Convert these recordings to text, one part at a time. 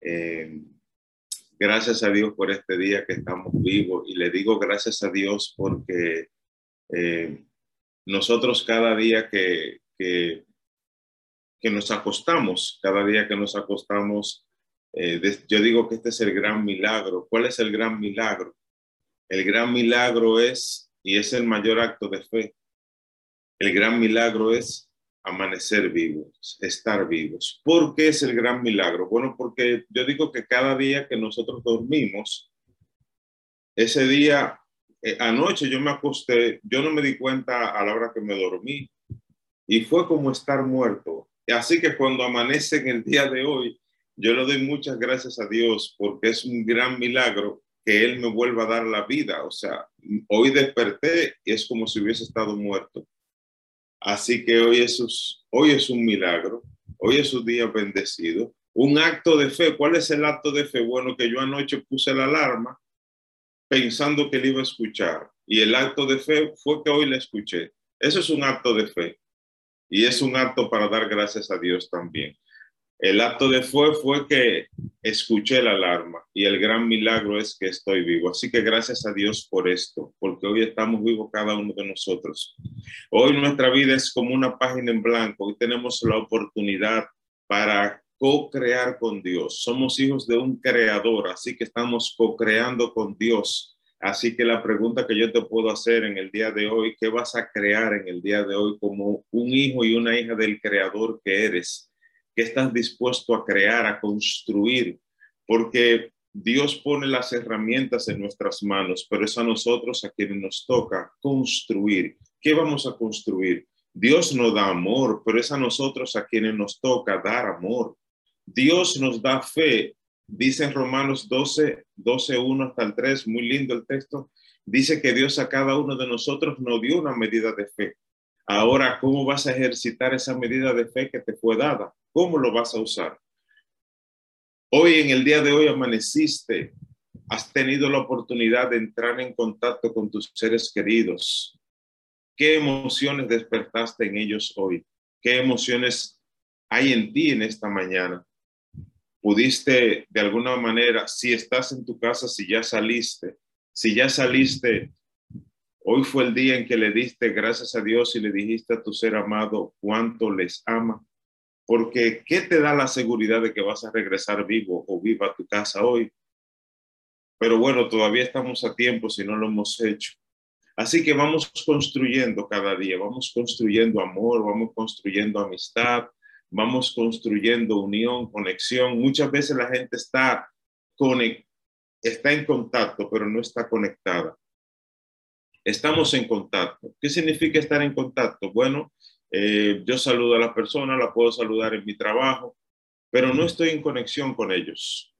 Eh, gracias a Dios por este día que estamos vivos y le digo gracias a Dios porque eh, nosotros cada día que, que, nos acostamos, cada día que nos acostamos, eh, yo digo que este es el gran milagro. ¿Cuál es el gran milagro? El gran milagro es, y es el mayor acto de fe, el gran milagro es amanecer vivos, estar vivos. ¿Por qué es el gran milagro? Bueno, porque yo digo que cada día que nosotros dormimos, ese día, eh, anoche yo me acosté, yo no me di cuenta a la hora que me dormí y fue como estar muerto. Así que cuando amanece en el día de hoy, yo le doy muchas gracias a Dios porque es un gran milagro que Él me vuelva a dar la vida. O sea, hoy desperté y es como si hubiese estado muerto. Así que hoy es, hoy es un milagro, hoy es un día bendecido, un acto de fe. ¿Cuál es el acto de fe? Bueno, que yo anoche puse la alarma pensando que le iba a escuchar y el acto de fe fue que hoy la escuché. Eso es un acto de fe y es un acto para dar gracias a Dios también. El acto de fe fue que escuché la alarma y el gran milagro es que estoy vivo. Así que gracias a Dios por esto, porque hoy estamos vivos cada uno de nosotros. Hoy nuestra vida es como una página en blanco. Hoy tenemos la oportunidad para co-crear con Dios. Somos hijos de un creador, así que estamos co-creando con Dios. Así que la pregunta que yo te puedo hacer en el día de hoy, ¿qué vas a crear en el día de hoy como un hijo y una hija del creador que eres? ¿Qué estás dispuesto a crear, a construir? Porque Dios pone las herramientas en nuestras manos, pero es a nosotros a quienes nos toca construir. ¿Qué vamos a construir? Dios nos da amor, pero es a nosotros a quienes nos toca dar amor. Dios nos da fe. Dice en Romanos 12, 12, 1 hasta el 3, muy lindo el texto. Dice que Dios a cada uno de nosotros nos dio una medida de fe. Ahora, ¿cómo vas a ejercitar esa medida de fe que te fue dada? ¿Cómo lo vas a usar? Hoy, en el día de hoy, amaneciste, has tenido la oportunidad de entrar en contacto con tus seres queridos. ¿Qué emociones despertaste en ellos hoy? ¿Qué emociones hay en ti en esta mañana? Pudiste, de alguna manera, si estás en tu casa, si ya saliste, si ya saliste, hoy fue el día en que le diste gracias a Dios y le dijiste a tu ser amado cuánto les ama porque ¿qué te da la seguridad de que vas a regresar vivo o viva a tu casa hoy? Pero bueno, todavía estamos a tiempo si no lo hemos hecho. Así que vamos construyendo cada día, vamos construyendo amor, vamos construyendo amistad, vamos construyendo unión, conexión. Muchas veces la gente está, está en contacto, pero no está conectada. Estamos en contacto. ¿Qué significa estar en contacto? Bueno, eh, yo saludo a la persona, la puedo saludar en mi trabajo, pero no estoy en conexión con ellos.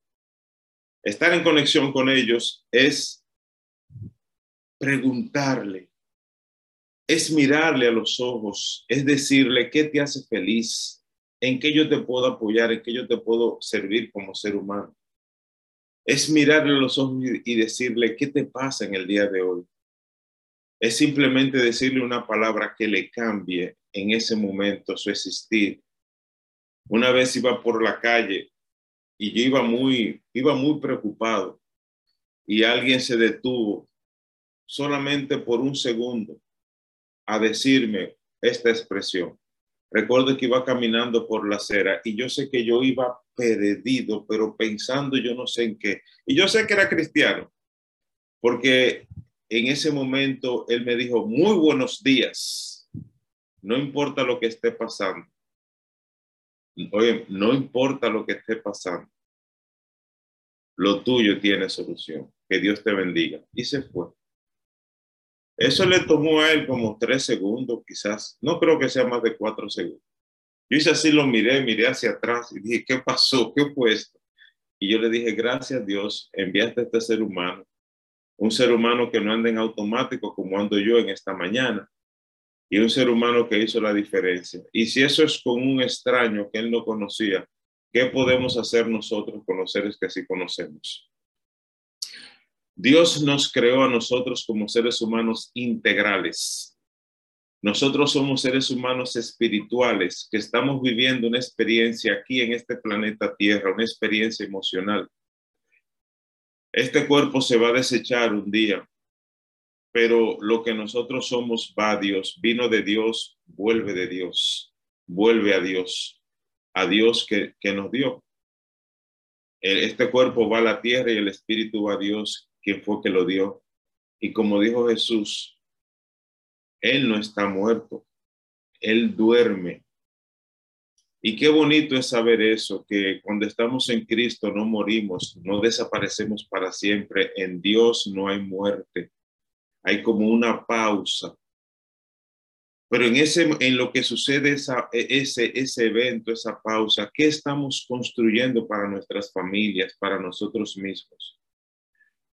Estar en conexión con ellos es preguntarle, es mirarle a los ojos, es decirle qué te hace feliz, en qué yo te puedo apoyar, en qué yo te puedo servir como ser humano. Es mirarle a los ojos y decirle qué te pasa en el día de hoy. Es simplemente decirle una palabra que le cambie en ese momento su existir. Una vez iba por la calle y yo iba muy, iba muy preocupado y alguien se detuvo solamente por un segundo a decirme esta expresión. Recuerdo que iba caminando por la acera y yo sé que yo iba perdido, pero pensando yo no sé en qué. Y yo sé que era cristiano, porque en ese momento él me dijo, muy buenos días. No importa lo que esté pasando. Oye, no importa lo que esté pasando. Lo tuyo tiene solución. Que Dios te bendiga. Y se fue. Eso le tomó a él como tres segundos, quizás. No creo que sea más de cuatro segundos. Yo hice así, lo miré, miré hacia atrás y dije, ¿qué pasó? ¿Qué fue esto? Y yo le dije, gracias Dios, enviaste a este ser humano. Un ser humano que no anda en automático como ando yo en esta mañana y un ser humano que hizo la diferencia. Y si eso es con un extraño que él no conocía, ¿qué podemos hacer nosotros con los seres que sí conocemos? Dios nos creó a nosotros como seres humanos integrales. Nosotros somos seres humanos espirituales que estamos viviendo una experiencia aquí en este planeta Tierra, una experiencia emocional. Este cuerpo se va a desechar un día, pero lo que nosotros somos va a Dios, vino de Dios, vuelve de Dios, vuelve a Dios, a Dios que, que nos dio. Este cuerpo va a la tierra y el espíritu va a Dios, quien fue que lo dio. Y como dijo Jesús, Él no está muerto, Él duerme. Y qué bonito es saber eso, que cuando estamos en Cristo no morimos, no desaparecemos para siempre. En Dios no hay muerte. Hay como una pausa pero en, ese, en lo que sucede esa, e, ese, ese evento, esa pausa, ¿qué estamos construyendo para nuestras familias, para nosotros mismos?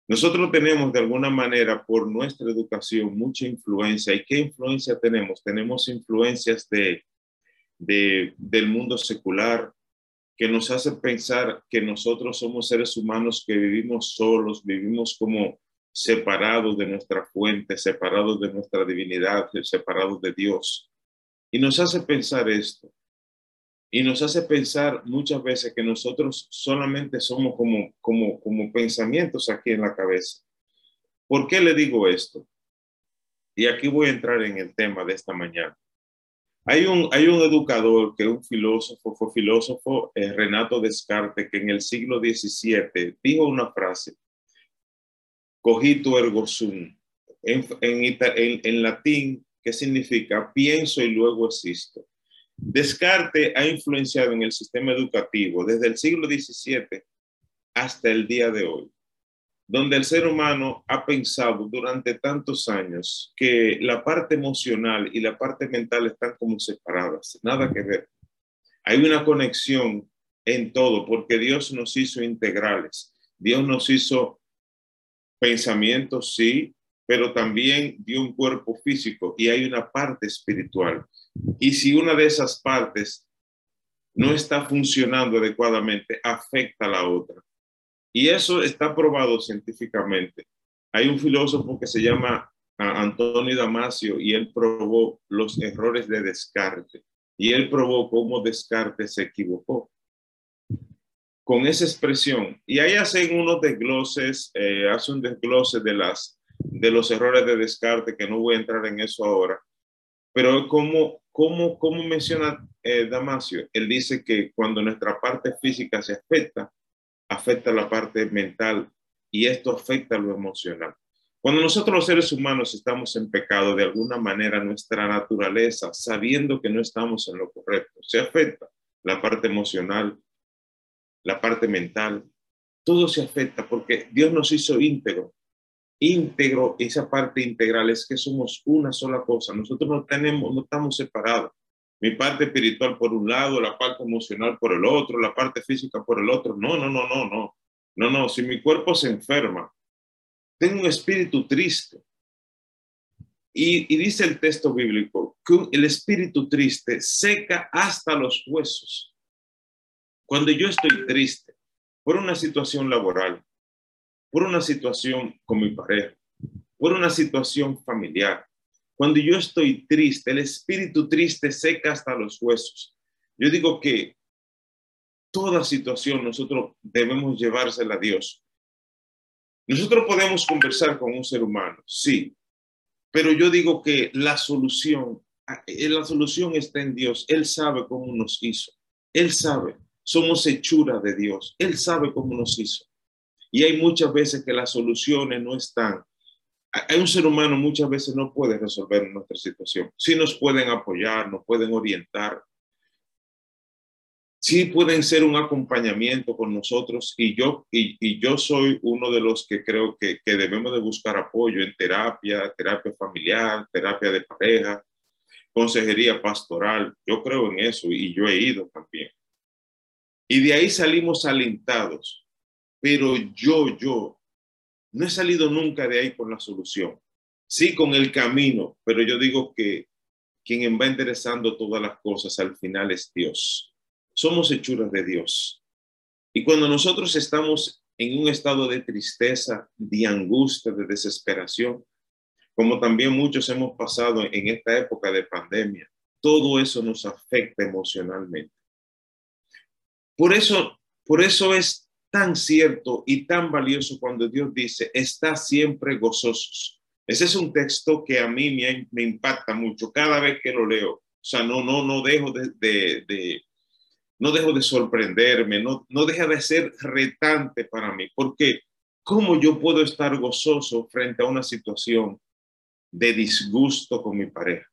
Nosotros tenemos de alguna manera por nuestra educación mucha influencia. ¿Y qué influencia tenemos? Tenemos influencias de, de, del mundo secular que nos hace pensar que nosotros somos seres humanos que vivimos solos, vivimos como separados de nuestra fuente, separados de nuestra divinidad, separados de Dios. Y nos hace pensar esto. Y nos hace pensar muchas veces que nosotros solamente somos como, como, como pensamientos aquí en la cabeza. ¿Por qué le digo esto? Y aquí voy a entrar en el tema de esta mañana. Hay un, hay un educador que es un filósofo, fue filósofo, eh, Renato Descartes, que en el siglo XVII dijo una frase cogito ergo sum, en, en, en, latín, que significa pienso y luego existo. Descartes ha influenciado en el sistema educativo desde el siglo XVII hasta el día de hoy, donde el ser humano ha pensado durante tantos años que la parte emocional y la parte mental están como separadas, nada que ver. Hay una conexión en todo, porque Dios nos hizo integrales, Dios nos hizo pensamientos, sí, pero también dio un cuerpo físico y hay una parte espiritual. Y si una de esas partes no está funcionando adecuadamente, afecta a la otra. Y eso está probado científicamente. Hay un filósofo que se llama Antonio Damasio y él probó los errores de Descartes y él probó cómo Descartes se equivocó con esa expresión. Y ahí hacen unos desgloses, eh, hace un desglose de, las, de los errores de descarte, que no voy a entrar en eso ahora. Pero como, como, como menciona eh, Damasio, él dice que cuando nuestra parte física se afecta, afecta la parte mental y esto afecta lo emocional. Cuando nosotros los seres humanos estamos en pecado, de alguna manera nuestra naturaleza, sabiendo que no estamos en lo correcto, se afecta la parte emocional, la parte mental, todo se afecta porque Dios nos hizo íntegro. Íntegro, esa parte integral es que somos una sola cosa. Nosotros no tenemos, no estamos separados. Mi parte espiritual por un lado, la parte emocional por el otro, la parte física por el otro. No, no, no, no, no. No, no, si mi cuerpo se enferma, tengo un espíritu triste. Y, dice el texto bíblico que el espíritu triste seca hasta los huesos. Cuando yo estoy triste por una situación laboral, por una situación con mi pareja, por una situación familiar, cuando yo estoy triste, el espíritu triste seca hasta los huesos. Yo digo que toda situación nosotros debemos llevársela a Dios. Nosotros podemos conversar con un ser humano, sí, pero yo digo que la solución, eh, la solución está en Dios. Él sabe cómo nos hizo. Él sabe somos hechura de Dios. Él sabe cómo nos hizo. Y hay muchas veces que las soluciones no están. Hay un ser humano muchas veces no puede resolver nuestra situación. Sí nos pueden apoyar, nos pueden orientar. Sí pueden ser un acompañamiento con nosotros y yo, y, yo soy uno de los que creo que, que debemos de buscar apoyo en terapia, terapia familiar, terapia de pareja, consejería pastoral. Yo creo en eso y yo he ido también. Y de ahí salimos alentados. Pero yo, yo, no he salido nunca de ahí con la solución. Sí, con el camino, pero yo digo que quien va enderezando todas las cosas al final es Dios. Somos hechuras de Dios. Y cuando nosotros estamos en un estado de tristeza, de angustia, de desesperación, como también muchos hemos pasado en esta época de pandemia. Todo eso nos afecta emocionalmente. Por eso, por eso es tan cierto y tan valioso cuando Dios dice, está siempre gozosos. Ese es un texto que a mí me, impacta mucho cada vez que lo leo. O sea, no, no, no dejo de, de, no dejo de sorprenderme, no, no deja de ser retante para mí, porque ¿cómo yo puedo estar gozoso frente a una situación de disgusto con mi pareja?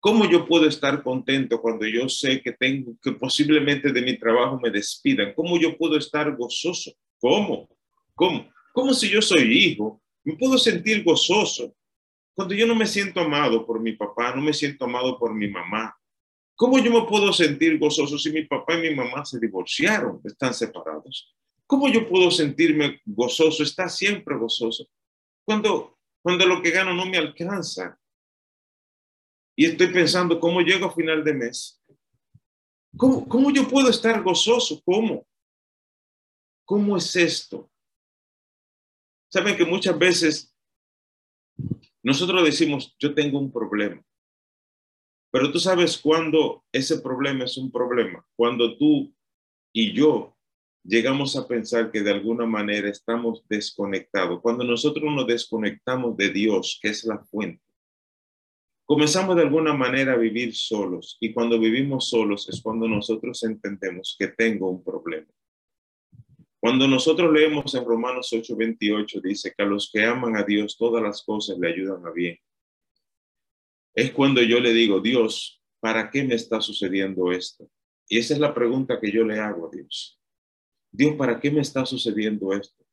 ¿Cómo yo puedo estar contento cuando yo sé que tengo que posiblemente de mi trabajo me despidan? ¿Cómo yo puedo estar gozoso? ¿Cómo? ¿Cómo? ¿Cómo si yo soy hijo? Me puedo sentir gozoso cuando yo no me siento amado por mi papá, no me siento amado por mi mamá. ¿Cómo yo me puedo sentir gozoso si mi papá y mi mamá se divorciaron, están separados? ¿Cómo yo puedo sentirme gozoso, está siempre gozoso, cuando, cuando lo que gano no me alcanza? Y estoy pensando cómo llego a final de mes. ¿Cómo, ¿Cómo yo puedo estar gozoso? ¿Cómo? ¿Cómo es esto? Saben que muchas veces nosotros decimos, yo tengo un problema. Pero tú sabes cuándo ese problema es un problema. Cuando tú y yo llegamos a pensar que de alguna manera estamos desconectados. Cuando nosotros nos desconectamos de Dios, que es la fuente comenzamos de alguna manera a vivir solos y cuando vivimos solos es cuando nosotros entendemos que tengo un problema. Cuando nosotros leemos en Romanos 8:28 dice que a los que aman a Dios todas las cosas le ayudan a bien. Es cuando yo le digo, Dios, ¿para qué me está sucediendo esto? Y esa es la pregunta que yo le hago a Dios. Dios, ¿para qué me está sucediendo esto?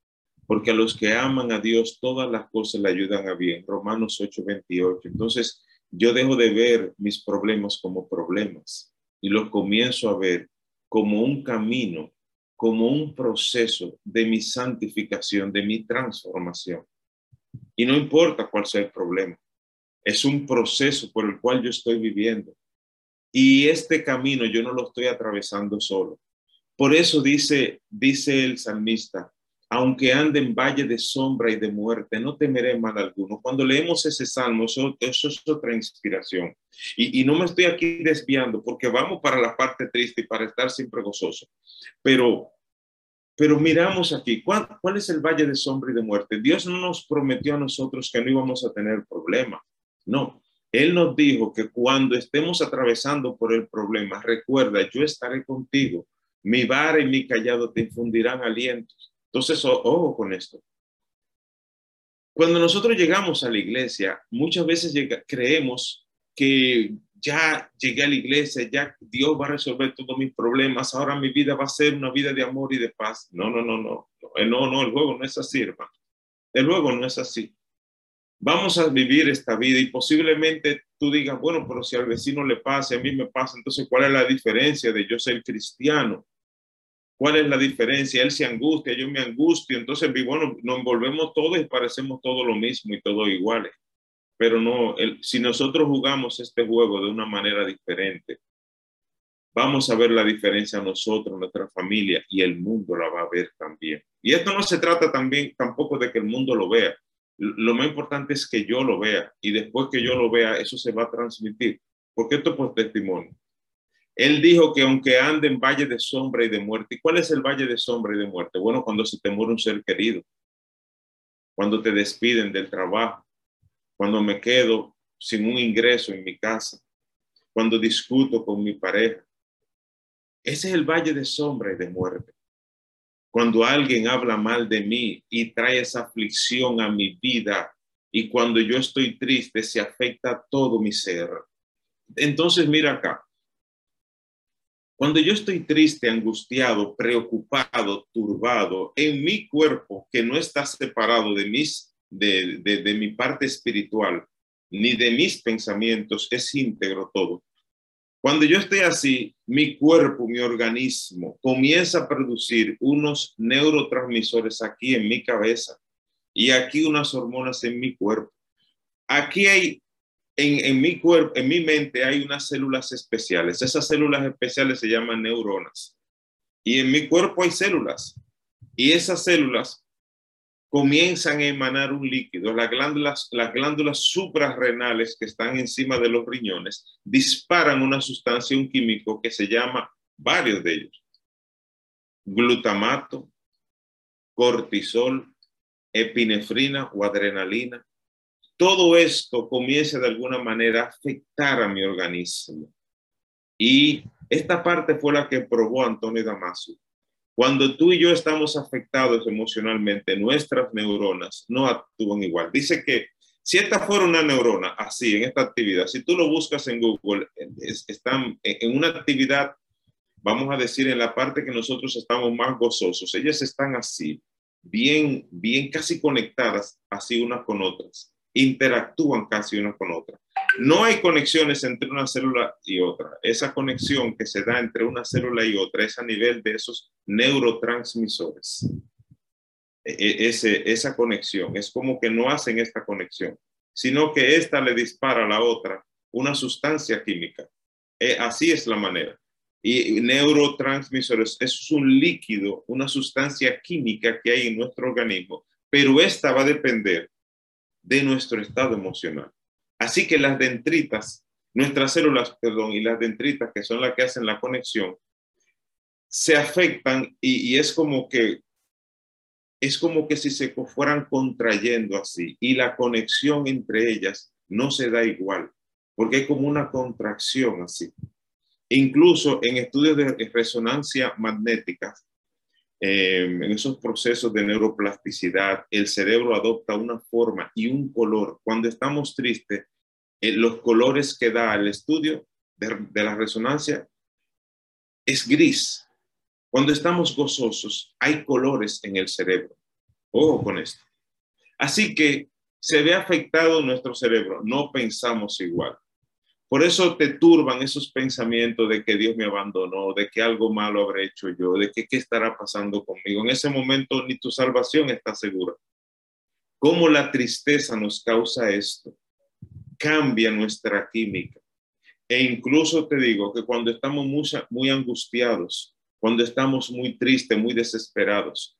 Porque a los que aman a Dios todas las cosas le ayudan a bien. Romanos 8:28. Entonces, yo dejo de ver mis problemas como problemas y los comienzo a ver como un camino, como un proceso de mi santificación, de mi transformación. Y no importa cuál sea el problema, es un proceso por el cual yo estoy viviendo. Y este camino yo no lo estoy atravesando solo. Por eso dice, dice el salmista, aunque ande en valle de sombra y de muerte, no temeré mal alguno. Cuando leemos ese salmo, eso, es otra inspiración. Y, no me estoy aquí desviando porque vamos para la parte triste y para estar siempre gozoso. Pero, pero miramos aquí, ¿cuál, ¿cuál es el valle de sombra y de muerte? Dios no nos prometió a nosotros que no íbamos a tener problema. No, Él nos dijo que cuando estemos atravesando por el problema, recuerda, yo estaré contigo. Mi vara y mi callado te infundirán alientos entonces, ojo con esto. Cuando nosotros llegamos a la iglesia, muchas veces creemos que ya llegué a la iglesia, ya Dios va a resolver todos mis problemas, ahora mi vida va a ser una vida de amor y de paz. No, no, no, no, no, no, el juego no es así, hermano. El juego no es así. Vamos a vivir esta vida y posiblemente tú digas, bueno, pero si al vecino le pasa, a mí me pasa, entonces, ¿cuál es la diferencia de yo ser cristiano? ¿Cuál es la diferencia? Él se angustia, yo me angustio, entonces bueno, nos envolvemos todos y parecemos todos lo mismo y todos iguales. Pero no, si nosotros jugamos este juego de una manera diferente, vamos a ver la diferencia nosotros, nuestra familia y el mundo la va a ver también. Y esto no se trata también tampoco de que el mundo lo vea. Lo más importante es que yo lo vea y después que yo lo vea, eso se va a transmitir, porque esto es por testimonio. Él dijo que aunque ande en valle de sombra y de muerte, ¿y cuál es el valle de sombra y de muerte? Bueno, cuando se te muere un ser querido, cuando te despiden del trabajo, cuando me quedo sin un ingreso en mi casa, cuando discuto con mi pareja. Ese es el valle de sombra y de muerte. Cuando alguien habla mal de mí y trae esa aflicción a mi vida y cuando yo estoy triste se afecta todo mi ser. Entonces, mira acá, cuando yo estoy triste, angustiado, preocupado, turbado, en mi cuerpo que no está separado de, mis, de, de, mi parte espiritual, ni de mis pensamientos, es íntegro todo. Cuando yo estoy así, mi cuerpo, mi organismo comienza a producir unos neurotransmisores aquí en mi cabeza y aquí unas hormonas en mi cuerpo. Aquí hay en, mi cuerpo, en mi mente hay unas células especiales. Esas células especiales se llaman neuronas. Y en mi cuerpo hay células. Y esas células, comienzan a emanar un líquido. Las glándulas, las glándulas suprarrenales que están encima de los riñones disparan una sustancia, un químico que se llama, varios de ellos, glutamato, cortisol, epinefrina o adrenalina. Todo esto comienza de alguna manera a afectar a mi organismo. Y esta parte fue la que probó Antonio Damasio. Cuando tú y yo estamos afectados emocionalmente, nuestras neuronas no actúan igual. Dice que si esta fuera una neurona así, en esta actividad, si tú lo buscas en Google, están en una actividad, vamos a decir, en la parte que nosotros estamos más gozosos, ellas están así, bien, bien casi conectadas así unas con otras, interactúan casi unas con otras. No hay conexiones entre una célula y otra. Esa conexión que se da entre una célula y otra es a nivel de esos neurotransmisores. E, e, ese, esa conexión es como que no hacen esta conexión, sino que esta le dispara a la otra una sustancia química. E, así es la manera. Y neurotransmisores es un líquido, una sustancia química que hay en nuestro organismo, pero esta va a depender de nuestro estado emocional. Así que las dendritas, nuestras células, perdón, y las dendritas, que son las que hacen la conexión, se afectan y, es como que es como que si se fueran contrayendo así y la conexión entre ellas no se da igual, porque hay como una contracción así. Incluso en estudios de resonancia magnética, eh, en esos procesos de neuroplasticidad, el cerebro adopta una forma y un color. Cuando estamos tristes, eh, los colores que da el estudio de, la resonancia es gris. Cuando estamos gozosos, hay colores en el cerebro. Ojo con esto. Así que se ve afectado nuestro cerebro, no pensamos igual. Por eso te turban esos pensamientos de que Dios me abandonó, de que algo malo habré hecho yo, de que qué estará pasando conmigo. En ese momento ni tu salvación está segura. ¿Cómo la tristeza nos causa esto? cambia nuestra química. E incluso te digo que cuando estamos muy, muy angustiados, cuando estamos muy tristes, muy desesperados,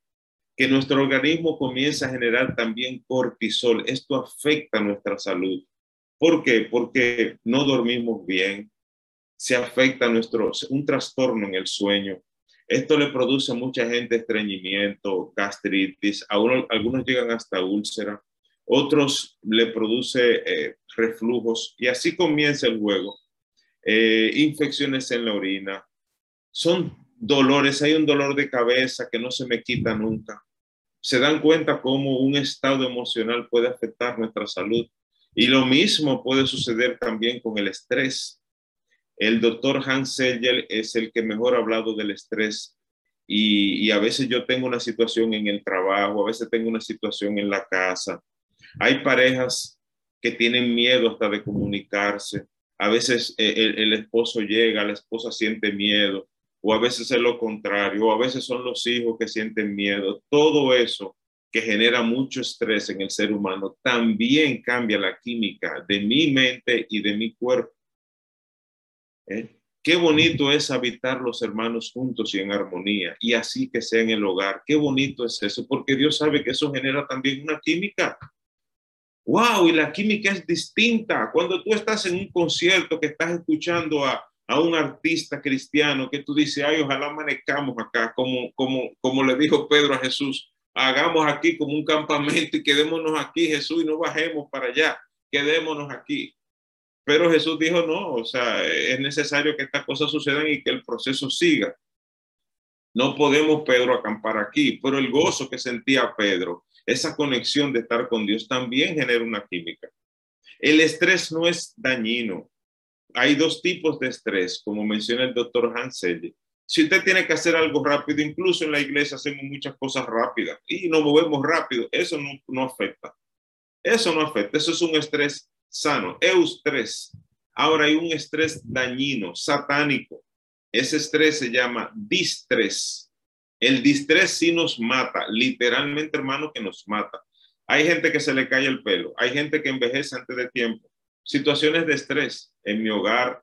que nuestro organismo comienza a generar también cortisol. Esto afecta nuestra salud. ¿Por qué? Porque no dormimos bien, se afecta nuestro, un trastorno en el sueño. Esto le produce a mucha gente estreñimiento, gastritis, a algunos llegan hasta úlcera otros le produce eh, reflujos y así comienza el juego. Eh, infecciones en la orina, son dolores, hay un dolor de cabeza que no se me quita nunca. Se dan cuenta cómo un estado emocional puede afectar nuestra salud. Y lo mismo puede suceder también con el estrés. El doctor Hans Segel es el que mejor ha hablado del estrés. Y, a veces yo tengo una situación en el trabajo, a veces tengo una situación en la casa, hay parejas que tienen miedo hasta de comunicarse. A veces eh, el, esposo llega, la esposa siente miedo, o a veces es lo contrario, o a veces son los hijos que sienten miedo. Todo eso que genera mucho estrés en el ser humano también cambia la química de mi mente y de mi cuerpo. ¿Eh? Qué bonito es habitar los hermanos juntos y en armonía, y así que sea en el hogar. Qué bonito es eso, porque Dios sabe que eso genera también una química wow, y la química es distinta. Cuando tú estás en un concierto que estás escuchando a, un artista cristiano que tú dices, ay, ojalá amanezcamos acá, como, como, como le dijo Pedro a Jesús, hagamos aquí como un campamento y quedémonos aquí, Jesús, y no bajemos para allá, quedémonos aquí. Pero Jesús dijo, no, o sea, es necesario que estas cosas sucedan y que el proceso siga. No podemos, Pedro, acampar aquí, pero el gozo que sentía Pedro esa conexión de estar con Dios también genera una química. El estrés no es dañino. Hay dos tipos de estrés, como menciona el doctor Hansel. Si usted tiene que hacer algo rápido, incluso en la iglesia hacemos muchas cosas rápidas y nos movemos rápido, eso no, no afecta. Eso no afecta, eso es un estrés sano, eustrés. Ahora hay un estrés dañino, satánico. Ese estrés se llama distrés. El distrés sí nos mata, literalmente, hermano, que nos mata. Hay gente que se le cae el pelo, hay gente que envejece antes de tiempo. Situaciones de estrés en mi hogar,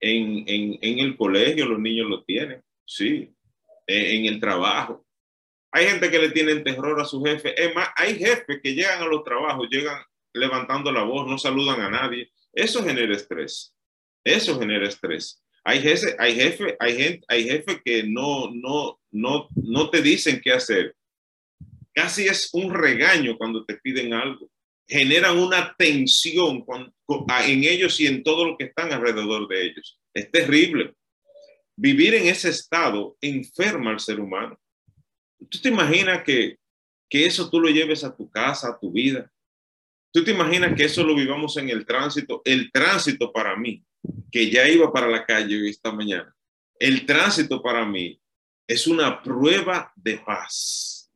en, en, en el colegio, los niños lo tienen, sí, en, el trabajo. Hay gente que le tienen terror a su jefe. Es más, hay jefes que llegan a los trabajos, llegan levantando la voz, no saludan a nadie. Eso genera estrés. Eso genera estrés. Hay jefes, hay jefe, hay gente, hay jefe que no, no, no, no te dicen qué hacer. Casi es un regaño cuando te piden algo. Generan una tensión en ellos y en todo lo que están alrededor de ellos. Es terrible. Vivir en ese estado enferma al ser humano. ¿Tú te imaginas que, que eso tú lo lleves a tu casa, a tu vida? ¿Tú te imaginas que eso lo vivamos en el tránsito? El tránsito para mí, que ya iba para la calle esta mañana, el tránsito para mí es una prueba de paz.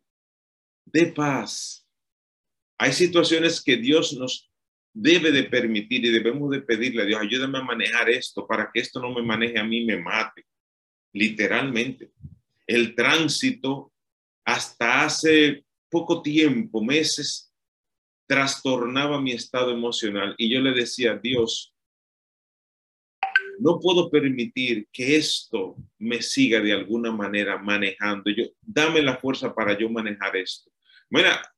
De paz. Hay situaciones que Dios nos debe de permitir y debemos de pedirle a Dios, ayúdame a manejar esto para que esto no me maneje a mí, me mate. Literalmente. El tránsito hasta hace poco tiempo, meses, trastornaba mi estado emocional y yo le decía, Dios, no puedo permitir que esto me siga de alguna manera manejando. Yo, dame la fuerza para yo manejar esto. Mira,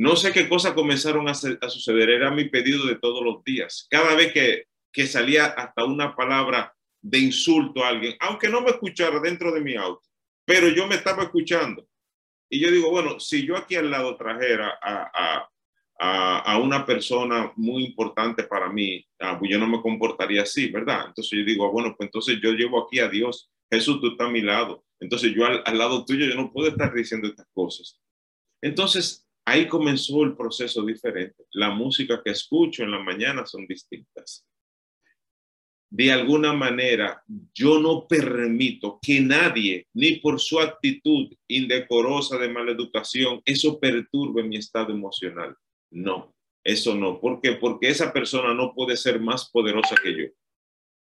no sé qué cosas comenzaron a, suceder, era mi pedido de todos los días. Cada vez que, salía hasta una palabra de insulto a alguien, aunque no me escuchara dentro de mi auto, pero yo me estaba escuchando. Y yo digo, bueno, si yo aquí al lado trajera a, a, a una persona muy importante para mí, ah, pues yo no me comportaría así, ¿verdad? Entonces yo digo, bueno, pues entonces yo llevo aquí a Dios, Jesús, tú estás a mi lado. Entonces yo al lado tuyo, yo no puedo estar diciendo estas cosas. Entonces ahí comenzó el proceso diferente. La música que escucho en la mañana son distintas de alguna manera yo no permito que nadie, ni por su actitud indecorosa de maleducación, eso perturbe mi estado emocional. No, eso no. ¿Por qué? Porque esa persona no puede ser más poderosa que yo.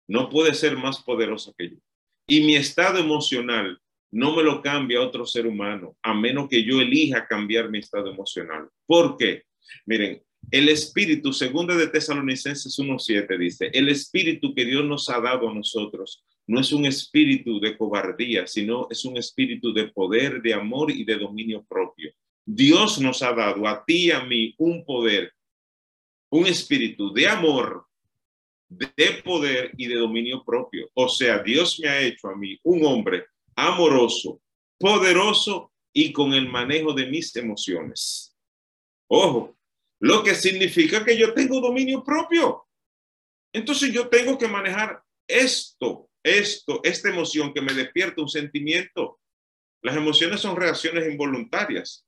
No puede ser más poderosa que yo. Y mi estado emocional no me lo cambia otro ser humano, a menos que yo elija cambiar mi estado emocional. ¿Por qué? Miren, el espíritu, segunda de Tesalonicenses 1.7 dice, el espíritu que Dios nos ha dado a nosotros no es un espíritu de cobardía, sino es un espíritu de poder, de amor y de dominio propio. Dios nos ha dado a ti y a mí un poder, un espíritu de amor, de poder y de dominio propio. O sea, Dios me ha hecho a mí un hombre amoroso, poderoso y con el manejo de mis emociones. Ojo, lo que significa que yo tengo dominio propio. Entonces yo tengo que manejar esto, esto, esta emoción que me despierta un sentimiento. Las emociones son reacciones involuntarias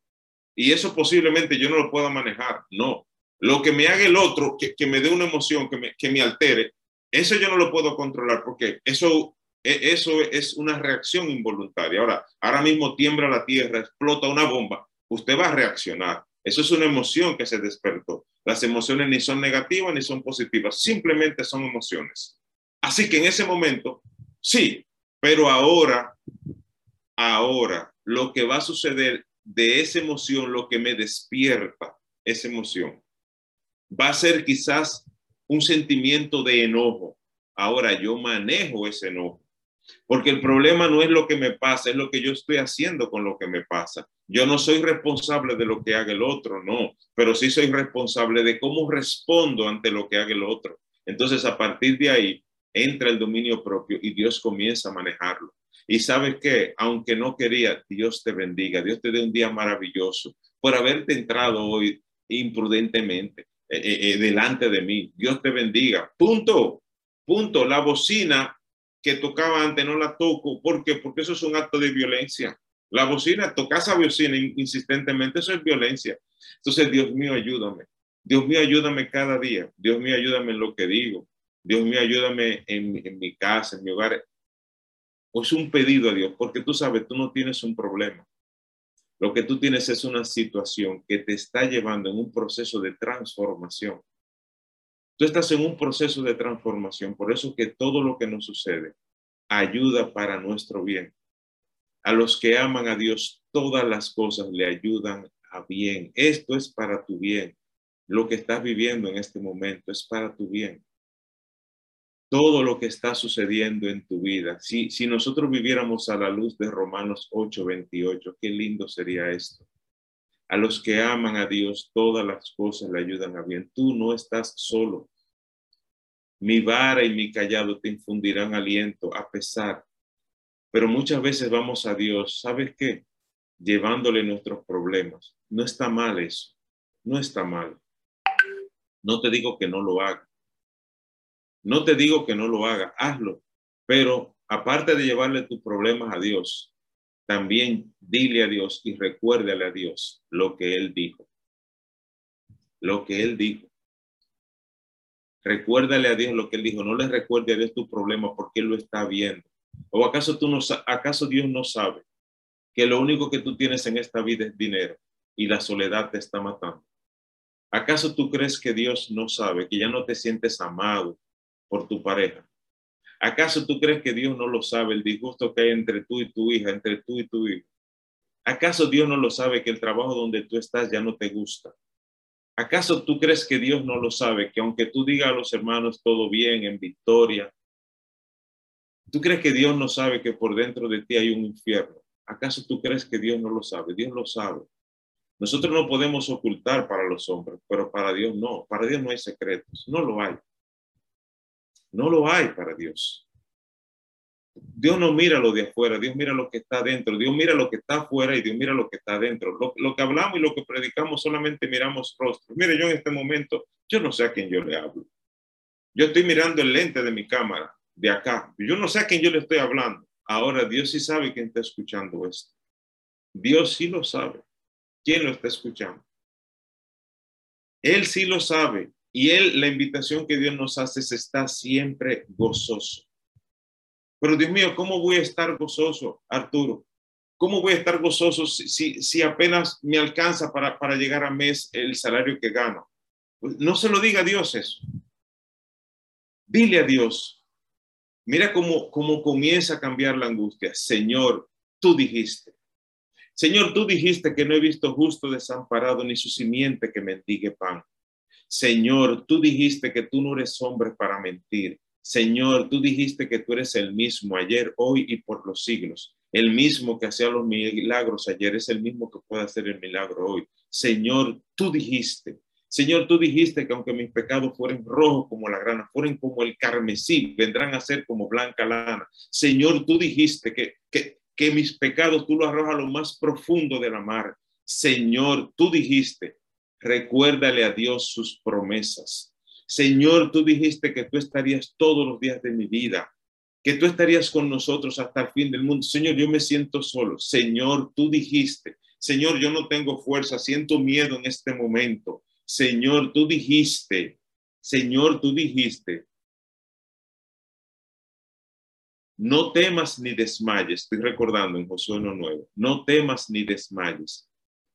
y eso posiblemente yo no lo pueda manejar. No, lo que me haga el otro, que, que me dé una emoción, que me, que me altere, eso yo no lo puedo controlar porque eso, eso es una reacción involuntaria. Ahora, ahora mismo tiembla la tierra, explota una bomba, usted va a reaccionar. Eso es una emoción que se despertó. Las emociones ni son negativas ni son positivas, simplemente son emociones. Así que en ese momento, sí, pero ahora, ahora, lo que va a suceder de esa emoción, lo que me despierta esa emoción, va a ser quizás un sentimiento de enojo. Ahora yo manejo ese enojo. Porque el problema no es lo que me pasa, es lo que yo estoy haciendo con lo que me pasa. Yo no soy responsable de lo que haga el otro, no, pero sí soy responsable de cómo respondo ante lo que haga el otro. Entonces, a partir de ahí, entra el dominio propio y Dios comienza a manejarlo. Y sabes que, aunque no quería, Dios te bendiga, Dios te dé un día maravilloso por haberte entrado hoy imprudentemente eh, eh, eh, delante de mí. Dios te bendiga. Punto. Punto. La bocina que tocaba antes no la toco. ¿Por qué? Porque eso es un acto de violencia. La bocina, tocar esa bocina insistentemente, eso es violencia. Entonces, Dios mío, ayúdame. Dios mío, ayúdame cada día. Dios mío, ayúdame en lo que digo. Dios mío, ayúdame en, en mi casa, en mi hogar. Es un pedido a Dios, porque tú sabes, tú no tienes un problema. Lo que tú tienes es una situación que te está llevando en un proceso de transformación. Tú estás en un proceso de transformación, por eso que todo lo que nos sucede ayuda para nuestro bien. A los que aman a Dios, todas las cosas le ayudan a bien. Esto es para tu bien. Lo que estás viviendo en este momento es para tu bien. todo lo que está sucediendo en tu vida. Si, si nosotros viviéramos a la luz de Romanos 8, 28, qué lindo sería esto. A los que aman a Dios, todas las cosas le ayudan a bien. Tú no estás solo. Mi vara y mi callado te infundirán aliento a pesar. Pero muchas veces vamos a Dios, ¿sabes qué? Llevándole nuestros problemas. No está mal eso. No está mal. No te digo que no lo haga. No te digo que no lo haga. Hazlo. Pero aparte de llevarle tus problemas a Dios, también dile a Dios y recuérdale a Dios lo que Él dijo. Lo que Él dijo. Recuérdale a Dios lo que Él dijo. No le recuerde a Dios tu problema porque Él lo está viendo. ¿O acaso, tú no, acaso Dios no sabe que lo único que tú tienes en esta vida es dinero y la soledad te está matando? ¿Acaso tú crees que Dios no sabe que ya no te sientes amado por tu pareja? ¿Acaso tú crees que Dios no lo sabe el disgusto que hay entre tú y tu hija, entre tú y tu hijo? ¿Acaso Dios no lo sabe que el trabajo donde tú estás ya no te gusta? ¿Acaso tú crees que Dios no lo sabe que aunque tú digas a los hermanos todo bien, en victoria, tú crees que Dios no sabe que por dentro de ti hay un infierno? ¿Acaso tú crees que Dios no lo sabe? Dios lo sabe. Nosotros no podemos ocultar para los hombres, pero para Dios no. Para Dios no hay secretos, no lo hay. No lo hay para Dios. Dios no mira lo de afuera, Dios mira lo que está dentro, Dios mira lo que está afuera y Dios mira lo que está dentro. Lo, que hablamos y lo que predicamos solamente miramos rostros. Mire, yo en este momento, yo no sé a quién yo le hablo. Yo estoy mirando el lente de mi cámara de acá. Yo no sé a quién yo le estoy hablando. Ahora, Dios sí sabe quién está escuchando esto. Dios sí lo sabe. ¿Quién lo está escuchando? Él sí lo sabe. Y él, la invitación que Dios nos hace es estar siempre gozoso. Pero Dios mío, ¿cómo voy a estar gozoso, Arturo? ¿Cómo voy a estar gozoso si, si, apenas me alcanza para, para llegar a mes el salario que gano? Pues no se lo diga a Dios eso. Dile a Dios. Mira cómo, cómo comienza a cambiar la angustia. Señor, tú dijiste. Señor, tú dijiste que no he visto justo desamparado ni su simiente que mendigue pan. Señor, tú dijiste que tú no eres hombre para mentir. Señor, tú dijiste que tú eres el mismo ayer, hoy y por los siglos. El mismo que hacía los milagros ayer es el mismo que puede hacer el milagro hoy. Señor, tú dijiste, Señor, tú dijiste que aunque mis pecados fueren rojos como la grana, fueren como el carmesí, vendrán a ser como blanca lana. Señor, tú dijiste que, que, que mis pecados tú los arrojas a lo más profundo de la mar. Señor, tú dijiste recuérdale a Dios sus promesas. Señor, tú dijiste que tú estarías todos los días de mi vida, que tú estarías con nosotros hasta el fin del mundo. Señor, yo me siento solo. Señor, tú dijiste, Señor, yo no tengo fuerza, siento miedo en este momento. Señor, tú dijiste, Señor, tú dijiste, no temas ni desmayes. Estoy recordando en Josué 1.9, no temas ni desmayes,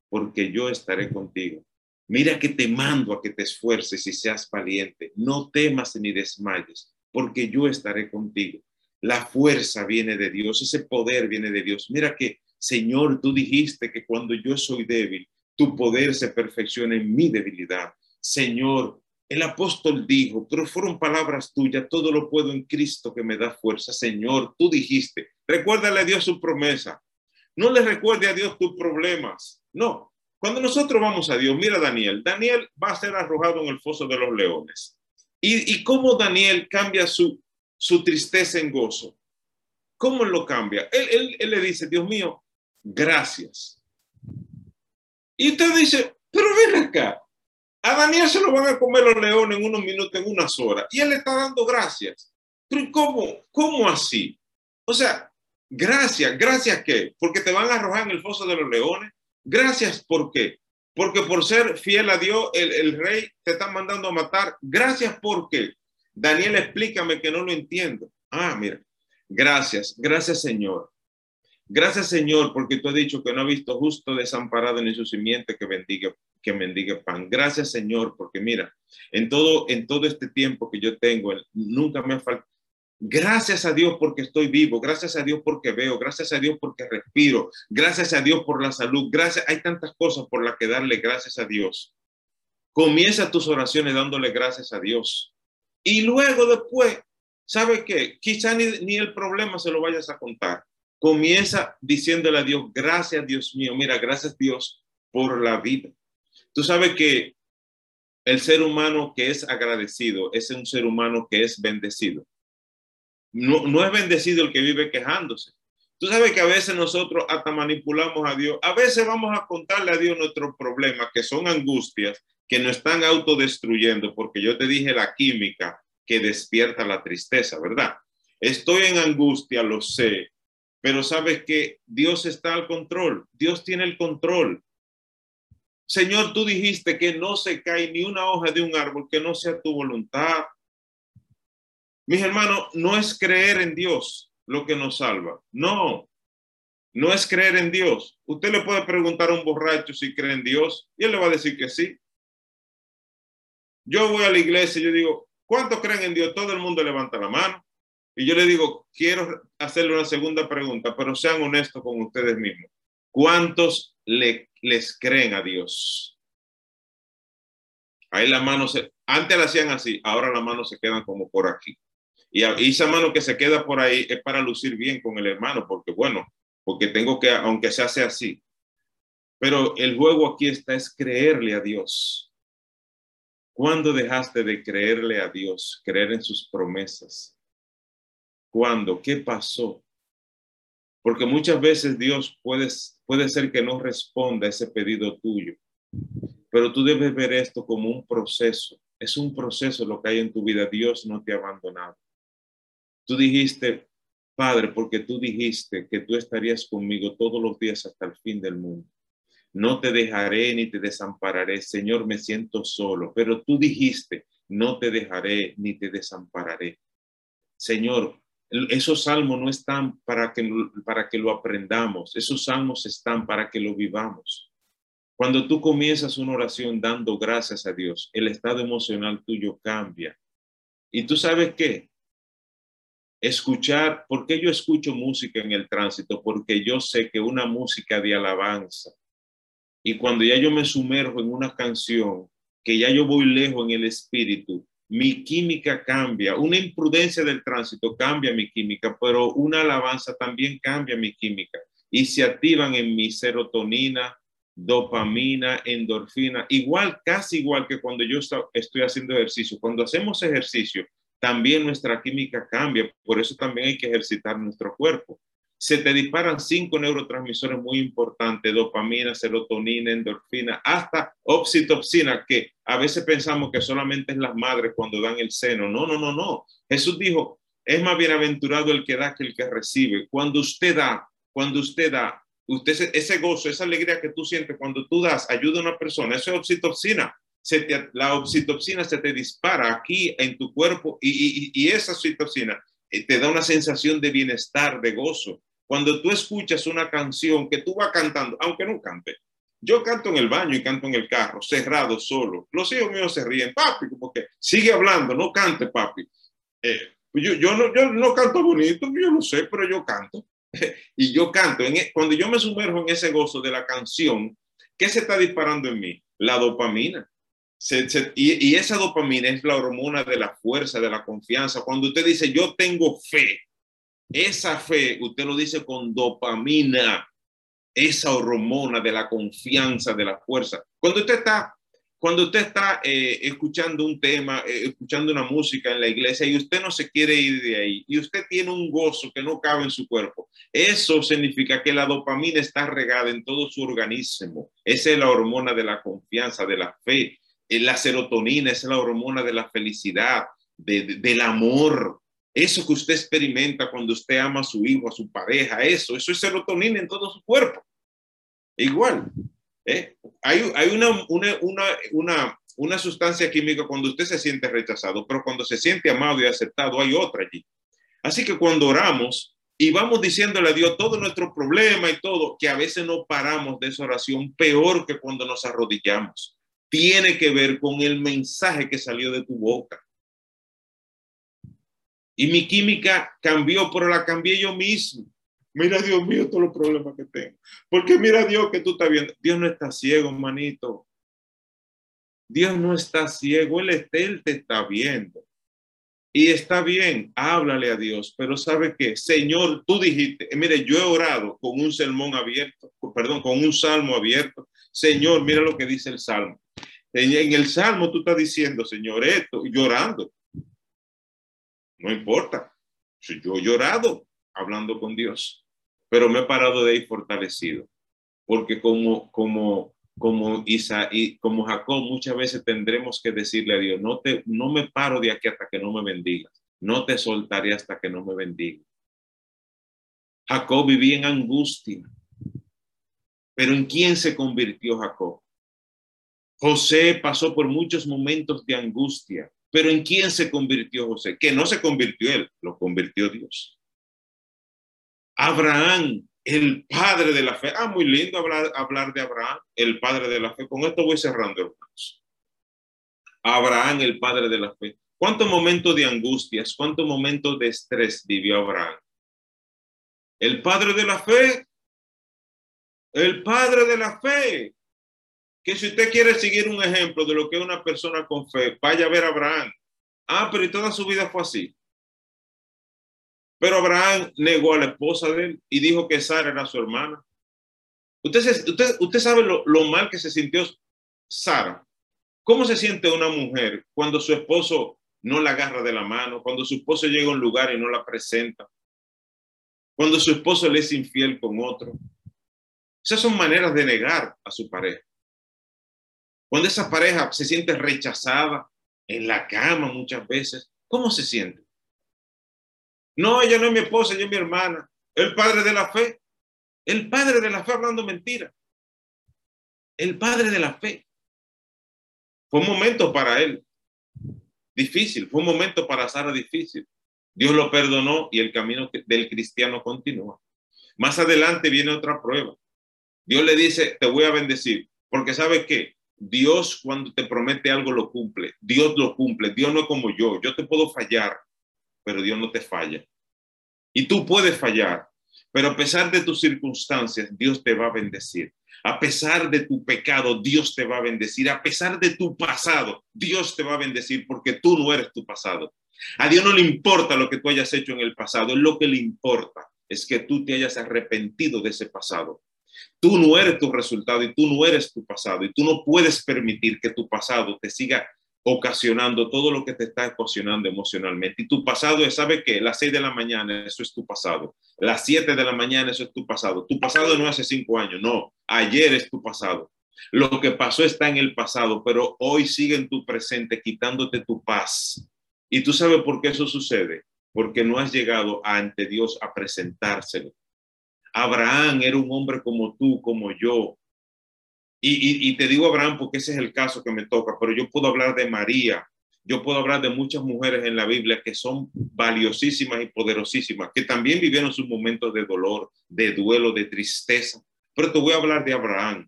porque yo estaré contigo. Mira que te mando a que te esfuerces y seas valiente. No temas ni desmayes, porque yo estaré contigo. La fuerza viene de Dios, ese poder viene de Dios. Mira que, Señor, tú dijiste que cuando yo soy débil, tu poder se perfecciona en mi debilidad. Señor, el apóstol dijo, pero fueron palabras tuyas, todo lo puedo en Cristo que me da fuerza. Señor, tú dijiste, recuérdale a Dios su promesa. No le recuerde a Dios tus problemas. No, cuando nosotros vamos a Dios, mira Daniel, Daniel va a ser arrojado en el foso de los leones. ¿Y, y cómo Daniel cambia su, su tristeza en gozo? ¿Cómo lo cambia? Él, él, le dice, Dios mío, gracias. Y usted dice, pero ven acá, a Daniel se lo van a comer los leones en unos minutos, en unas horas, y él le está dando gracias. Pero ¿cómo? ¿Cómo así? O sea, gracias, gracias qué? Porque te van a arrojar en el foso de los leones. Gracias, ¿por qué? Porque por ser fiel a Dios, el, rey te está mandando a matar. Gracias, ¿por qué? Daniel, explícame que no lo entiendo. Ah, mira, gracias, gracias Señor. Gracias Señor, porque tú has dicho que no ha visto justo desamparado ni su simiente que bendiga, que mendigue pan. Gracias Señor, porque mira, en todo, en todo este tiempo que yo tengo, nunca me ha faltado, Gracias a Dios porque estoy vivo, gracias a Dios porque veo, gracias a Dios porque respiro, gracias a Dios por la salud, gracias, hay tantas cosas por las que darle gracias a Dios. Comienza tus oraciones dándole gracias a Dios. Y luego después, ¿sabe qué? Quizá ni, ni el problema se lo vayas a contar. Comienza diciéndole a Dios, gracias Dios mío, mira, gracias Dios por la vida. Tú sabes que el ser humano que es agradecido es un ser humano que es bendecido. No, es bendecido el que vive quejándose. Tú sabes que a veces nosotros hasta manipulamos a Dios. A veces vamos a contarle a Dios nuestros problemas, que son angustias, que nos están autodestruyendo, porque yo te dije la química que despierta la tristeza, ¿verdad? Estoy en angustia, lo sé, pero sabes que Dios está al control, Dios tiene el control. Señor, tú dijiste que no se cae ni una hoja de un árbol que no sea tu voluntad. Mis hermanos, no es creer en Dios lo que nos salva. No, no es creer en Dios. Usted le puede preguntar a un borracho si cree en Dios y él le va a decir que sí. Yo voy a la iglesia y yo digo, ¿cuántos creen en Dios? Todo el mundo levanta la mano. Y yo le digo, quiero hacerle una segunda pregunta, pero sean honestos con ustedes mismos. ¿Cuántos le, les creen a Dios? Ahí la mano se, antes la hacían así, ahora las manos se quedan como por aquí. Y, esa mano que se queda por ahí es para lucir bien con el hermano, porque bueno, porque tengo que, aunque se hace así. Pero el juego aquí está, es creerle a Dios. ¿Cuándo dejaste de creerle a Dios, creer en sus promesas? ¿Cuándo? ¿Qué pasó? Porque muchas veces Dios puede, puede ser que no responda a ese pedido tuyo, pero tú debes ver esto como un proceso. Es un proceso lo que hay en tu vida. Dios no te ha abandonado. Tú dijiste, Padre, porque tú dijiste que tú estarías conmigo todos los días hasta el fin del mundo. No te dejaré ni te desampararé. Señor, me siento solo, pero tú dijiste, no te dejaré ni te desampararé. Señor, esos salmos no están para que, para que lo aprendamos, esos salmos están para que lo vivamos. Cuando tú comienzas una oración dando gracias a Dios, el estado emocional tuyo cambia. Y tú sabes qué? Escuchar, ¿por qué yo escucho música en el tránsito? Porque yo sé que una música de alabanza. Y cuando ya yo me sumerjo en una canción, que ya yo voy lejos en el espíritu, mi química cambia. Una imprudencia del tránsito cambia mi química, pero una alabanza también cambia mi química. Y se activan en mi serotonina, dopamina, endorfina, igual, casi igual que cuando yo estoy haciendo ejercicio. Cuando hacemos ejercicio, también nuestra química cambia. Por eso también hay que ejercitar nuestro cuerpo. Se te disparan cinco neurotransmisores muy importantes, dopamina, serotonina, endorfina, hasta oxitocina, que a veces pensamos que solamente es las madres cuando dan el seno. No, no, no, no. Jesús dijo, es más bienaventurado el que da que el que recibe. Cuando usted da, cuando usted da, usted ese gozo, esa alegría que tú sientes cuando tú das, ayuda a una persona, eso es oxitocina la oxitocina se te dispara aquí en tu cuerpo y, esa oxitocina eh, te da una sensación de bienestar, de gozo. Cuando tú escuchas una canción que tú vas cantando, aunque no cante, yo canto en el baño y canto en el carro, cerrado, solo. Los hijos míos se ríen, papi, porque sigue hablando, no cante, papi. Eh, yo, yo, no, yo no canto bonito, yo no sé, pero yo canto. y yo canto. E, cuando yo me sumerjo en ese gozo de la canción, ¿qué se está disparando en mí? La dopamina y, esa dopamina es la hormona de la fuerza, de la confianza. Cuando usted dice, yo tengo fe, esa fe, usted lo dice con dopamina, esa hormona de la confianza, de la fuerza. Cuando usted está, cuando usted está eh, escuchando un tema, eh, escuchando una música en la iglesia y usted no se quiere ir de ahí y usted tiene un gozo que no cabe en su cuerpo, eso significa que la dopamina está regada en todo su organismo. Esa es la hormona de la confianza, de la fe, la serotonina es la hormona de la felicidad, del amor. Eso que usted experimenta cuando usted ama a su hijo, a su pareja, eso, eso es serotonina en todo su cuerpo. Igual, ¿eh? hay, hay una, una, una, una sustancia química cuando usted se siente rechazado, pero cuando se siente amado y aceptado, hay otra allí. Así que cuando oramos y vamos diciéndole a Dios todo nuestro problema y todo, que a veces no paramos de esa oración, peor que cuando nos arrodillamos tiene que ver con el mensaje que salió de tu boca. Y mi química cambió, pero la cambié yo mismo. Mira, Dios mío, todos los problemas que tengo. Porque mira, Dios, que tú estás viendo. Dios no está ciego, manito. Dios no está ciego, Él, él te está viendo. Y está bien, háblale a Dios, pero sabe que, Señor, tú dijiste, mire, yo he orado con un sermón abierto, perdón, con un salmo abierto. Señor, mira lo que dice el salmo. En, el salmo tú estás diciendo, Señor, esto, llorando. No importa. Yo he llorado hablando con Dios, pero me he parado de ahí fortalecido, porque como, como como Isa y como Jacob, muchas veces tendremos que decirle a Dios, no, te, no me paro de aquí hasta que no me bendigas, no te soltaré hasta que no me bendiga. Jacob vivía en angustia, pero ¿en quién se convirtió Jacob? José pasó por muchos momentos de angustia, pero ¿en quién se convirtió José? Que no se convirtió él, lo convirtió Dios. Abraham el padre de la fe. Ah, muy lindo hablar, hablar de Abraham, el padre de la fe. Con esto voy cerrando, hermanos. Abraham, el padre de la fe. ¿Cuántos momentos de angustias, cuántos momentos de estrés vivió Abraham? El padre de la fe. El padre de la fe. Que si usted quiere seguir un ejemplo de lo que una persona con fe, vaya a ver a Abraham. Ah, pero toda su vida fue así. Pero Abraham negó a la esposa de él y dijo que Sara era su hermana. Usted, usted sabe lo, lo mal que se sintió Sara. ¿Cómo se siente una mujer cuando su esposo no la agarra de la mano, cuando su esposo llega a un lugar y no la presenta, cuando su esposo le es infiel con otro? Esas son maneras de negar a su pareja. Cuando esa pareja se siente rechazada en la cama muchas veces, ¿cómo se siente? No, ella no es mi esposa, ella es mi hermana. El padre de la fe. El padre de la fe hablando mentira. El padre de la fe. Fue un momento para él difícil, fue un momento para Sara difícil. Dios lo perdonó y el camino del cristiano continúa. Más adelante viene otra prueba. Dios le dice, te voy a bendecir, porque sabe que Dios cuando te promete algo lo cumple. Dios lo cumple. Dios no es como yo. Yo te puedo fallar, pero Dios no te falla. Y tú puedes fallar, pero a pesar de tus circunstancias, Dios te va a bendecir. A pesar de tu pecado, Dios te va a bendecir. A pesar de tu pasado, Dios te va a bendecir porque tú no eres tu pasado. A Dios no le importa lo que tú hayas hecho en el pasado, lo que le importa es que tú te hayas arrepentido de ese pasado. Tú no eres tu resultado y tú no eres tu pasado y tú no puedes permitir que tu pasado te siga ocasionando todo lo que te está ocasionando emocionalmente. Y tu pasado es, ¿sabe qué? Las seis de la mañana, eso es tu pasado. Las siete de la mañana, eso es tu pasado. Tu pasado no hace cinco años, no. Ayer es tu pasado. Lo que pasó está en el pasado, pero hoy sigue en tu presente, quitándote tu paz. Y tú sabes por qué eso sucede. Porque no has llegado ante Dios a presentárselo. Abraham era un hombre como tú, como yo, y, te digo Abraham porque ese es el caso que me toca, pero yo puedo hablar de María, yo puedo hablar de muchas mujeres en la Biblia que son valiosísimas y poderosísimas, que también vivieron sus momentos de dolor, de duelo, de tristeza. Pero te voy a hablar de Abraham.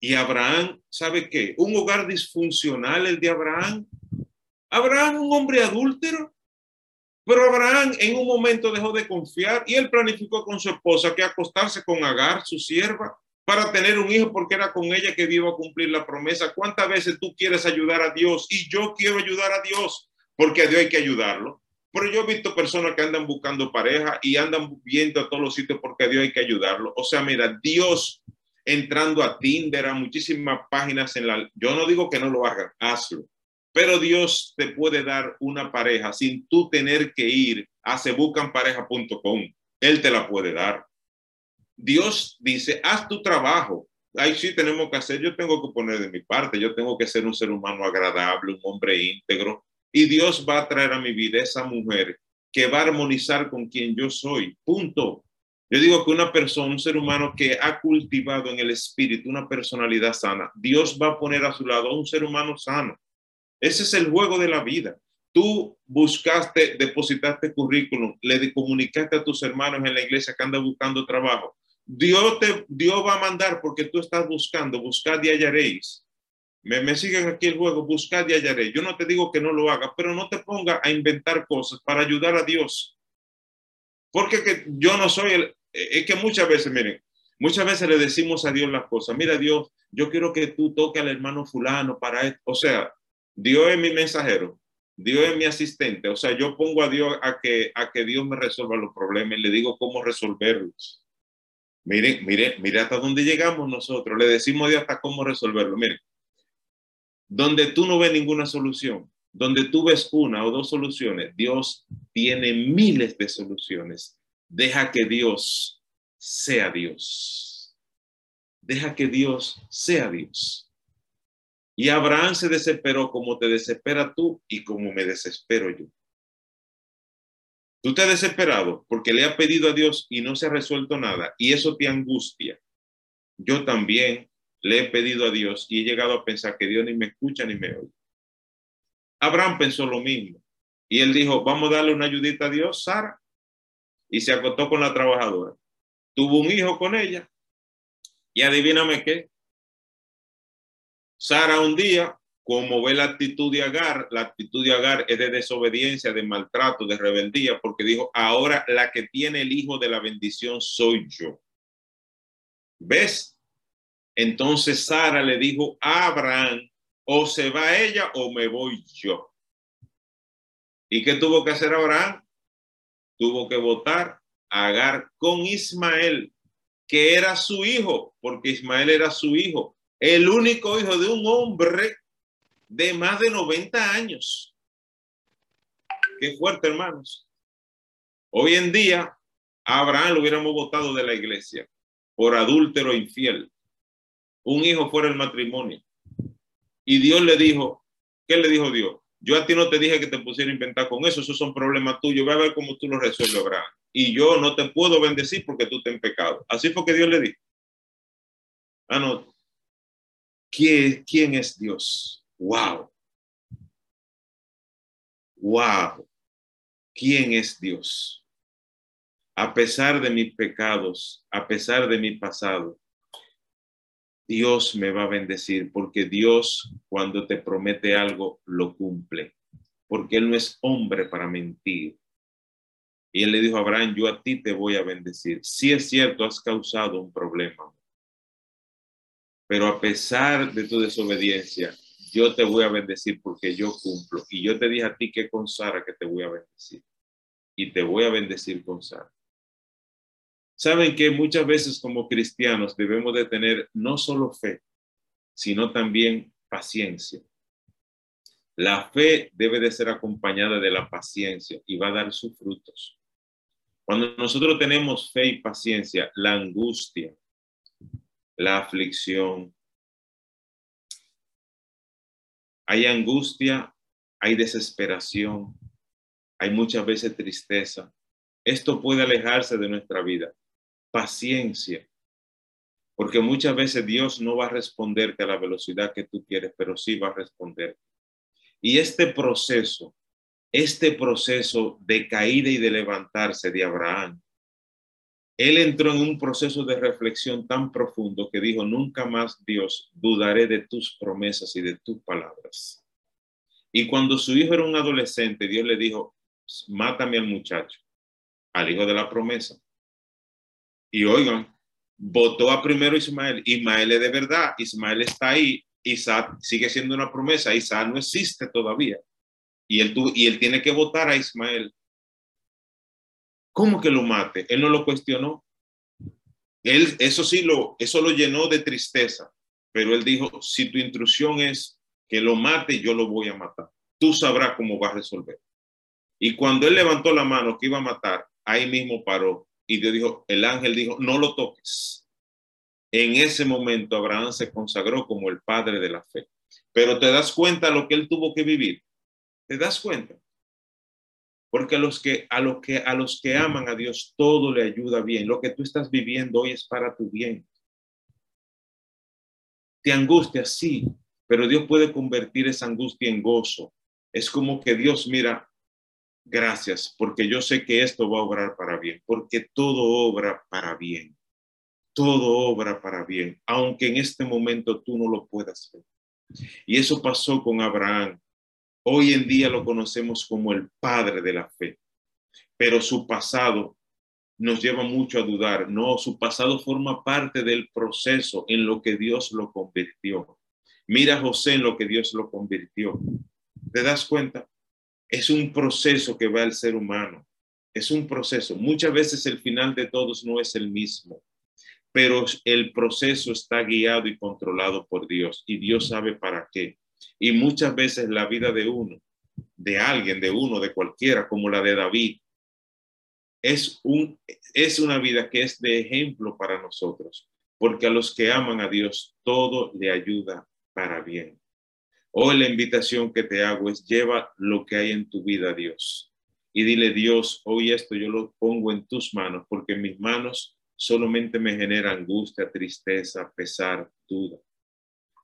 Y Abraham, ¿sabe qué? Un hogar disfuncional el de Abraham. Abraham, un hombre adúltero. Pero Abraham en un momento dejó de confiar y él planificó con su esposa que acostarse con Agar, su sierva, para tener un hijo porque era con ella que iba a cumplir la promesa. ¿Cuántas veces tú quieres ayudar a Dios? Y yo quiero ayudar a Dios porque a Dios hay que ayudarlo. Pero yo he visto personas que andan buscando pareja y andan viendo a todos los sitios porque a Dios hay que ayudarlo. O sea, mira, Dios entrando a Tinder, a muchísimas páginas en la... Yo no digo que no lo hagan, hazlo. Pero Dios te puede dar una pareja sin tú tener que ir a sebucanpareja.com. Él te la puede dar. Dios dice, haz tu trabajo. Ahí sí tenemos que hacer, yo tengo que poner de mi parte, yo tengo que ser un ser humano agradable, un hombre íntegro, y Dios va a traer a mi vida esa mujer que va a armonizar con quien yo soy. Punto. Yo digo que una persona, un ser humano que ha cultivado en el espíritu una personalidad sana, Dios va a poner a su lado a un ser humano sano. Ese es el juego de la vida. Tú buscaste, depositaste currículum, le comunicaste a tus hermanos en la iglesia que andan buscando trabajo Dios, te, Dios va a mandar porque tú estás buscando, buscad y hallaréis. Me, siguen aquí el juego, buscad y hallaréis. Yo no te digo que no lo hagas, pero no te ponga a inventar cosas para ayudar a Dios. Porque que yo no soy el, es que muchas veces, miren, muchas veces le decimos a Dios las cosas. Mira, Dios, yo quiero que tú toques al hermano fulano para. O sea, Dios es mi mensajero. Dios es mi asistente. O sea, yo pongo a Dios a que, a que Dios me resuelva los problemas y le digo cómo resolverlos. Mire, mire, mire hasta dónde llegamos nosotros. Le decimos a Dios hasta cómo resolverlo. Mire, donde tú no ves ninguna solución, donde tú ves una o dos soluciones, Dios tiene miles de soluciones. Deja que Dios sea Dios. Deja que Dios sea Dios. Y Abraham se desesperó como te desespera tú y como me desespero yo. Tú te has desesperado porque le has pedido a Dios y no se ha resuelto nada y eso te angustia. Yo también le he pedido a Dios y he llegado a pensar que Dios ni me escucha ni me oye. Abraham pensó lo mismo y él dijo, vamos a darle una ayudita a Dios, Sara. Y se acostó con la trabajadora. Tuvo un hijo con ella y adivíname qué, Sara un día, como ve la actitud de Agar, la actitud de Agar es de desobediencia, de maltrato, de rebeldía, porque dijo, ahora la que tiene el hijo de la bendición soy yo. ¿Ves? Entonces Sara le dijo a Abraham, o se va ella o me voy yo. ¿Y qué tuvo que hacer Abraham? Tuvo que votar a Agar con Ismael, que era su hijo, porque Ismael era su hijo el único hijo de un hombre de más de 90 años. Qué fuerte, hermanos. Hoy en día, a Abraham lo hubiéramos votado de la iglesia por adúltero infiel. Un hijo fuera el matrimonio. Y Dios le dijo, ¿qué le dijo Dios? Yo a ti no te dije que te pusiera a inventar con eso, esos son problemas tuyos, voy a ver cómo tú lo resuelves, Abraham. Y yo no te puedo bendecir porque tú te en pecado. Así fue que Dios le dijo. Ah, no, ¿Quién, es Dios? ¡Wow! ¡Wow! ¿Quién es Dios? A pesar de mis pecados, a pesar de mi pasado, Dios me va a bendecir porque Dios cuando te promete algo lo cumple, porque Él no es hombre para mentir. Y Él le dijo a Abraham, yo a ti te voy a bendecir. Si es cierto, has causado un problema, pero a pesar de tu desobediencia, yo te voy a bendecir porque yo cumplo. Y yo te dije a ti que con Sara que te voy a bendecir. Y te voy a bendecir con Sara. Saben que muchas veces como cristianos debemos de tener no solo fe, sino también paciencia. La fe debe de ser acompañada de la paciencia y va a dar sus frutos. Cuando nosotros tenemos fe y paciencia, la angustia, la aflicción. Hay angustia, hay desesperación, hay muchas veces tristeza. Esto puede alejarse de nuestra vida. Paciencia, porque muchas veces Dios no va a responderte a la velocidad que tú quieres, pero sí va a responder. Y este proceso, este proceso de caída y de levantarse de Abraham, él entró en un proceso de reflexión tan profundo que dijo, nunca más Dios dudaré de tus promesas y de tus palabras. Y cuando su hijo era un adolescente, Dios le dijo, mátame al muchacho, al hijo de la promesa. Y oigan, votó a primero Ismael. Ismael es de verdad, Ismael está ahí, Isaac sigue siendo una promesa, Isaac no existe todavía. Y él, y él tiene que votar a Ismael. ¿Cómo que lo mate? Él no lo cuestionó. Él, eso sí, lo, eso lo llenó de tristeza, pero él dijo, si tu instrucción es que lo mate, yo lo voy a matar. Tú sabrás cómo va a resolver. Y cuando él levantó la mano que iba a matar, ahí mismo paró. Y Dios dijo, el ángel dijo, no lo toques. En ese momento Abraham se consagró como el padre de la fe. Pero te das cuenta lo que él tuvo que vivir. ¿Te das cuenta? Porque a los que a los que a los que aman a Dios todo le ayuda bien. Lo que tú estás viviendo hoy es para tu bien. Te angustia, sí, pero Dios puede convertir esa angustia en gozo. Es como que Dios mira, gracias, porque yo sé que esto va a obrar para bien, porque todo obra para bien. Todo obra para bien, aunque en este momento tú no lo puedas ver. Y eso pasó con Abraham. Hoy en día lo conocemos como el padre de la fe, pero su pasado nos lleva mucho a dudar. No, su pasado forma parte del proceso en lo que Dios lo convirtió. Mira José en lo que Dios lo convirtió. ¿Te das cuenta? Es un proceso que va el ser humano. Es un proceso. Muchas veces el final de todos no es el mismo, pero el proceso está guiado y controlado por Dios y Dios sabe para qué. Y muchas veces la vida de uno, de alguien, de uno, de cualquiera, como la de David, es, un, es una vida que es de ejemplo para nosotros, porque a los que aman a Dios todo le ayuda para bien. Hoy la invitación que te hago es lleva lo que hay en tu vida, Dios. Y dile, Dios, hoy esto yo lo pongo en tus manos, porque mis manos solamente me generan angustia, tristeza, pesar, duda.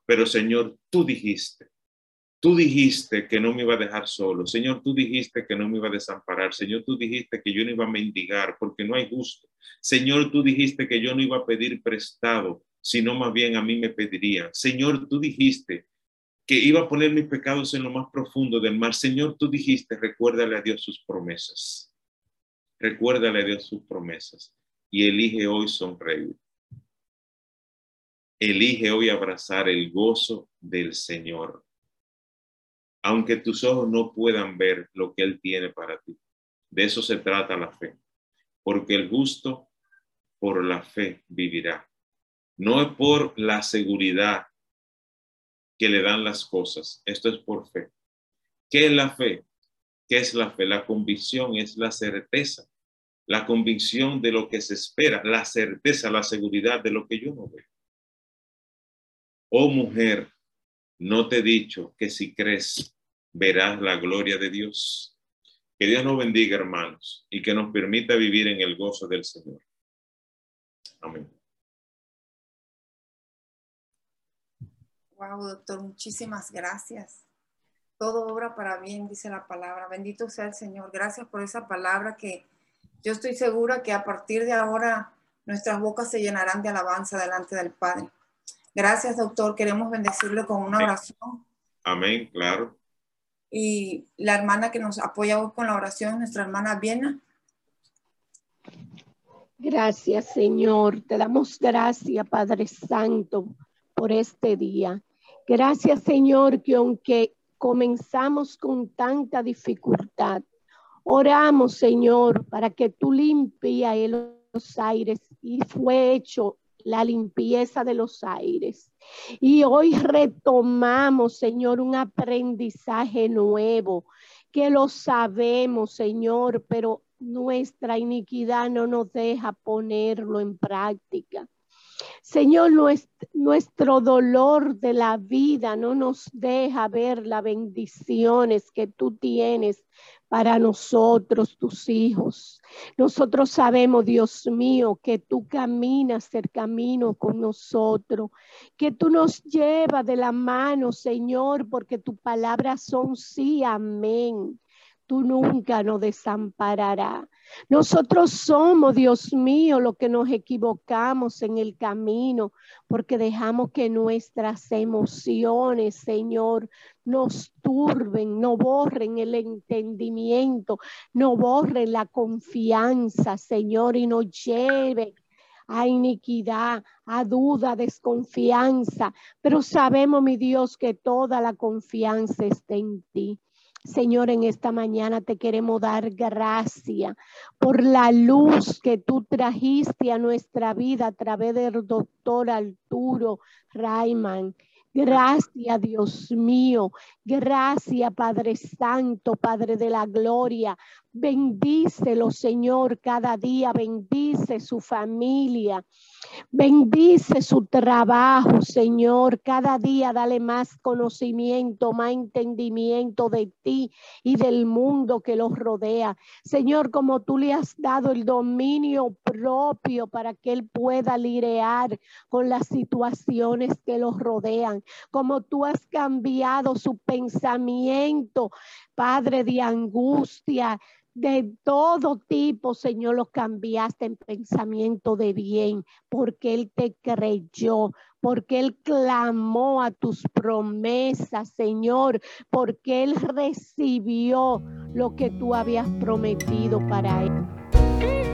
Pero Señor, tú dijiste, tú dijiste que no me iba a dejar solo. Señor, tú dijiste que no me iba a desamparar. Señor, tú dijiste que yo no iba a mendigar porque no hay gusto. Señor, tú dijiste que yo no iba a pedir prestado, sino más bien a mí me pedirían. Señor, tú dijiste que iba a poner mis pecados en lo más profundo del mar. Señor, tú dijiste, recuérdale a Dios sus promesas. Recuérdale a Dios sus promesas y elige hoy sonreír. Elige hoy abrazar el gozo del Señor. Aunque tus ojos no puedan ver lo que Él tiene para ti. De eso se trata la fe. Porque el justo por la fe vivirá. No es por la seguridad que le dan las cosas. Esto es por fe. ¿Qué es la fe? ¿Qué es la fe? La convicción es la certeza, la convicción de lo que se espera, la certeza, la seguridad de lo que yo no veo. Oh mujer, no te he dicho que si crees verás la gloria de Dios. Que Dios nos bendiga, hermanos, y que nos permita vivir en el gozo del Señor. Amén. Wow, doctor, muchísimas gracias. Todo obra para bien, dice la palabra. Bendito sea el Señor. Gracias por esa palabra que yo estoy segura que a partir de ahora nuestras bocas se llenarán de alabanza delante del Padre. Gracias, doctor. Queremos bendecirle con una oración. Amén, claro. Y la hermana que nos apoya hoy con la oración, nuestra hermana Viena. Gracias, Señor. Te damos gracias, Padre Santo, por este día. Gracias Señor que aunque comenzamos con tanta dificultad, oramos Señor para que tú limpias los aires y fue hecho la limpieza de los aires. Y hoy retomamos, Señor, un aprendizaje nuevo, que lo sabemos, Señor, pero nuestra iniquidad no nos deja ponerlo en práctica. Señor, nuestro dolor de la vida no nos deja ver las bendiciones que tú tienes para nosotros, tus hijos. Nosotros sabemos, Dios mío, que tú caminas el camino con nosotros, que tú nos llevas de la mano, Señor, porque tu palabra son sí, amén tú nunca nos desampararás. Nosotros somos, Dios mío, lo que nos equivocamos en el camino, porque dejamos que nuestras emociones, Señor, nos turben, no borren el entendimiento, no borren la confianza, Señor, y nos lleve a iniquidad, a duda, desconfianza, pero sabemos, mi Dios, que toda la confianza está en ti. Señor, en esta mañana te queremos dar gracias por la luz que tú trajiste a nuestra vida a través del doctor Arturo Rayman. Gracias, Dios mío. Gracias, Padre Santo, Padre de la Gloria. Bendícelo, Señor, cada día. Bendice su familia. Bendice su trabajo, Señor. Cada día dale más conocimiento, más entendimiento de ti y del mundo que los rodea. Señor, como tú le has dado el dominio propio para que él pueda lidiar con las situaciones que los rodean. Como tú has cambiado su pensamiento, Padre de angustia, de todo tipo, Señor, los cambiaste en pensamiento de bien, porque Él te creyó, porque Él clamó a tus promesas, Señor, porque Él recibió lo que tú habías prometido para Él.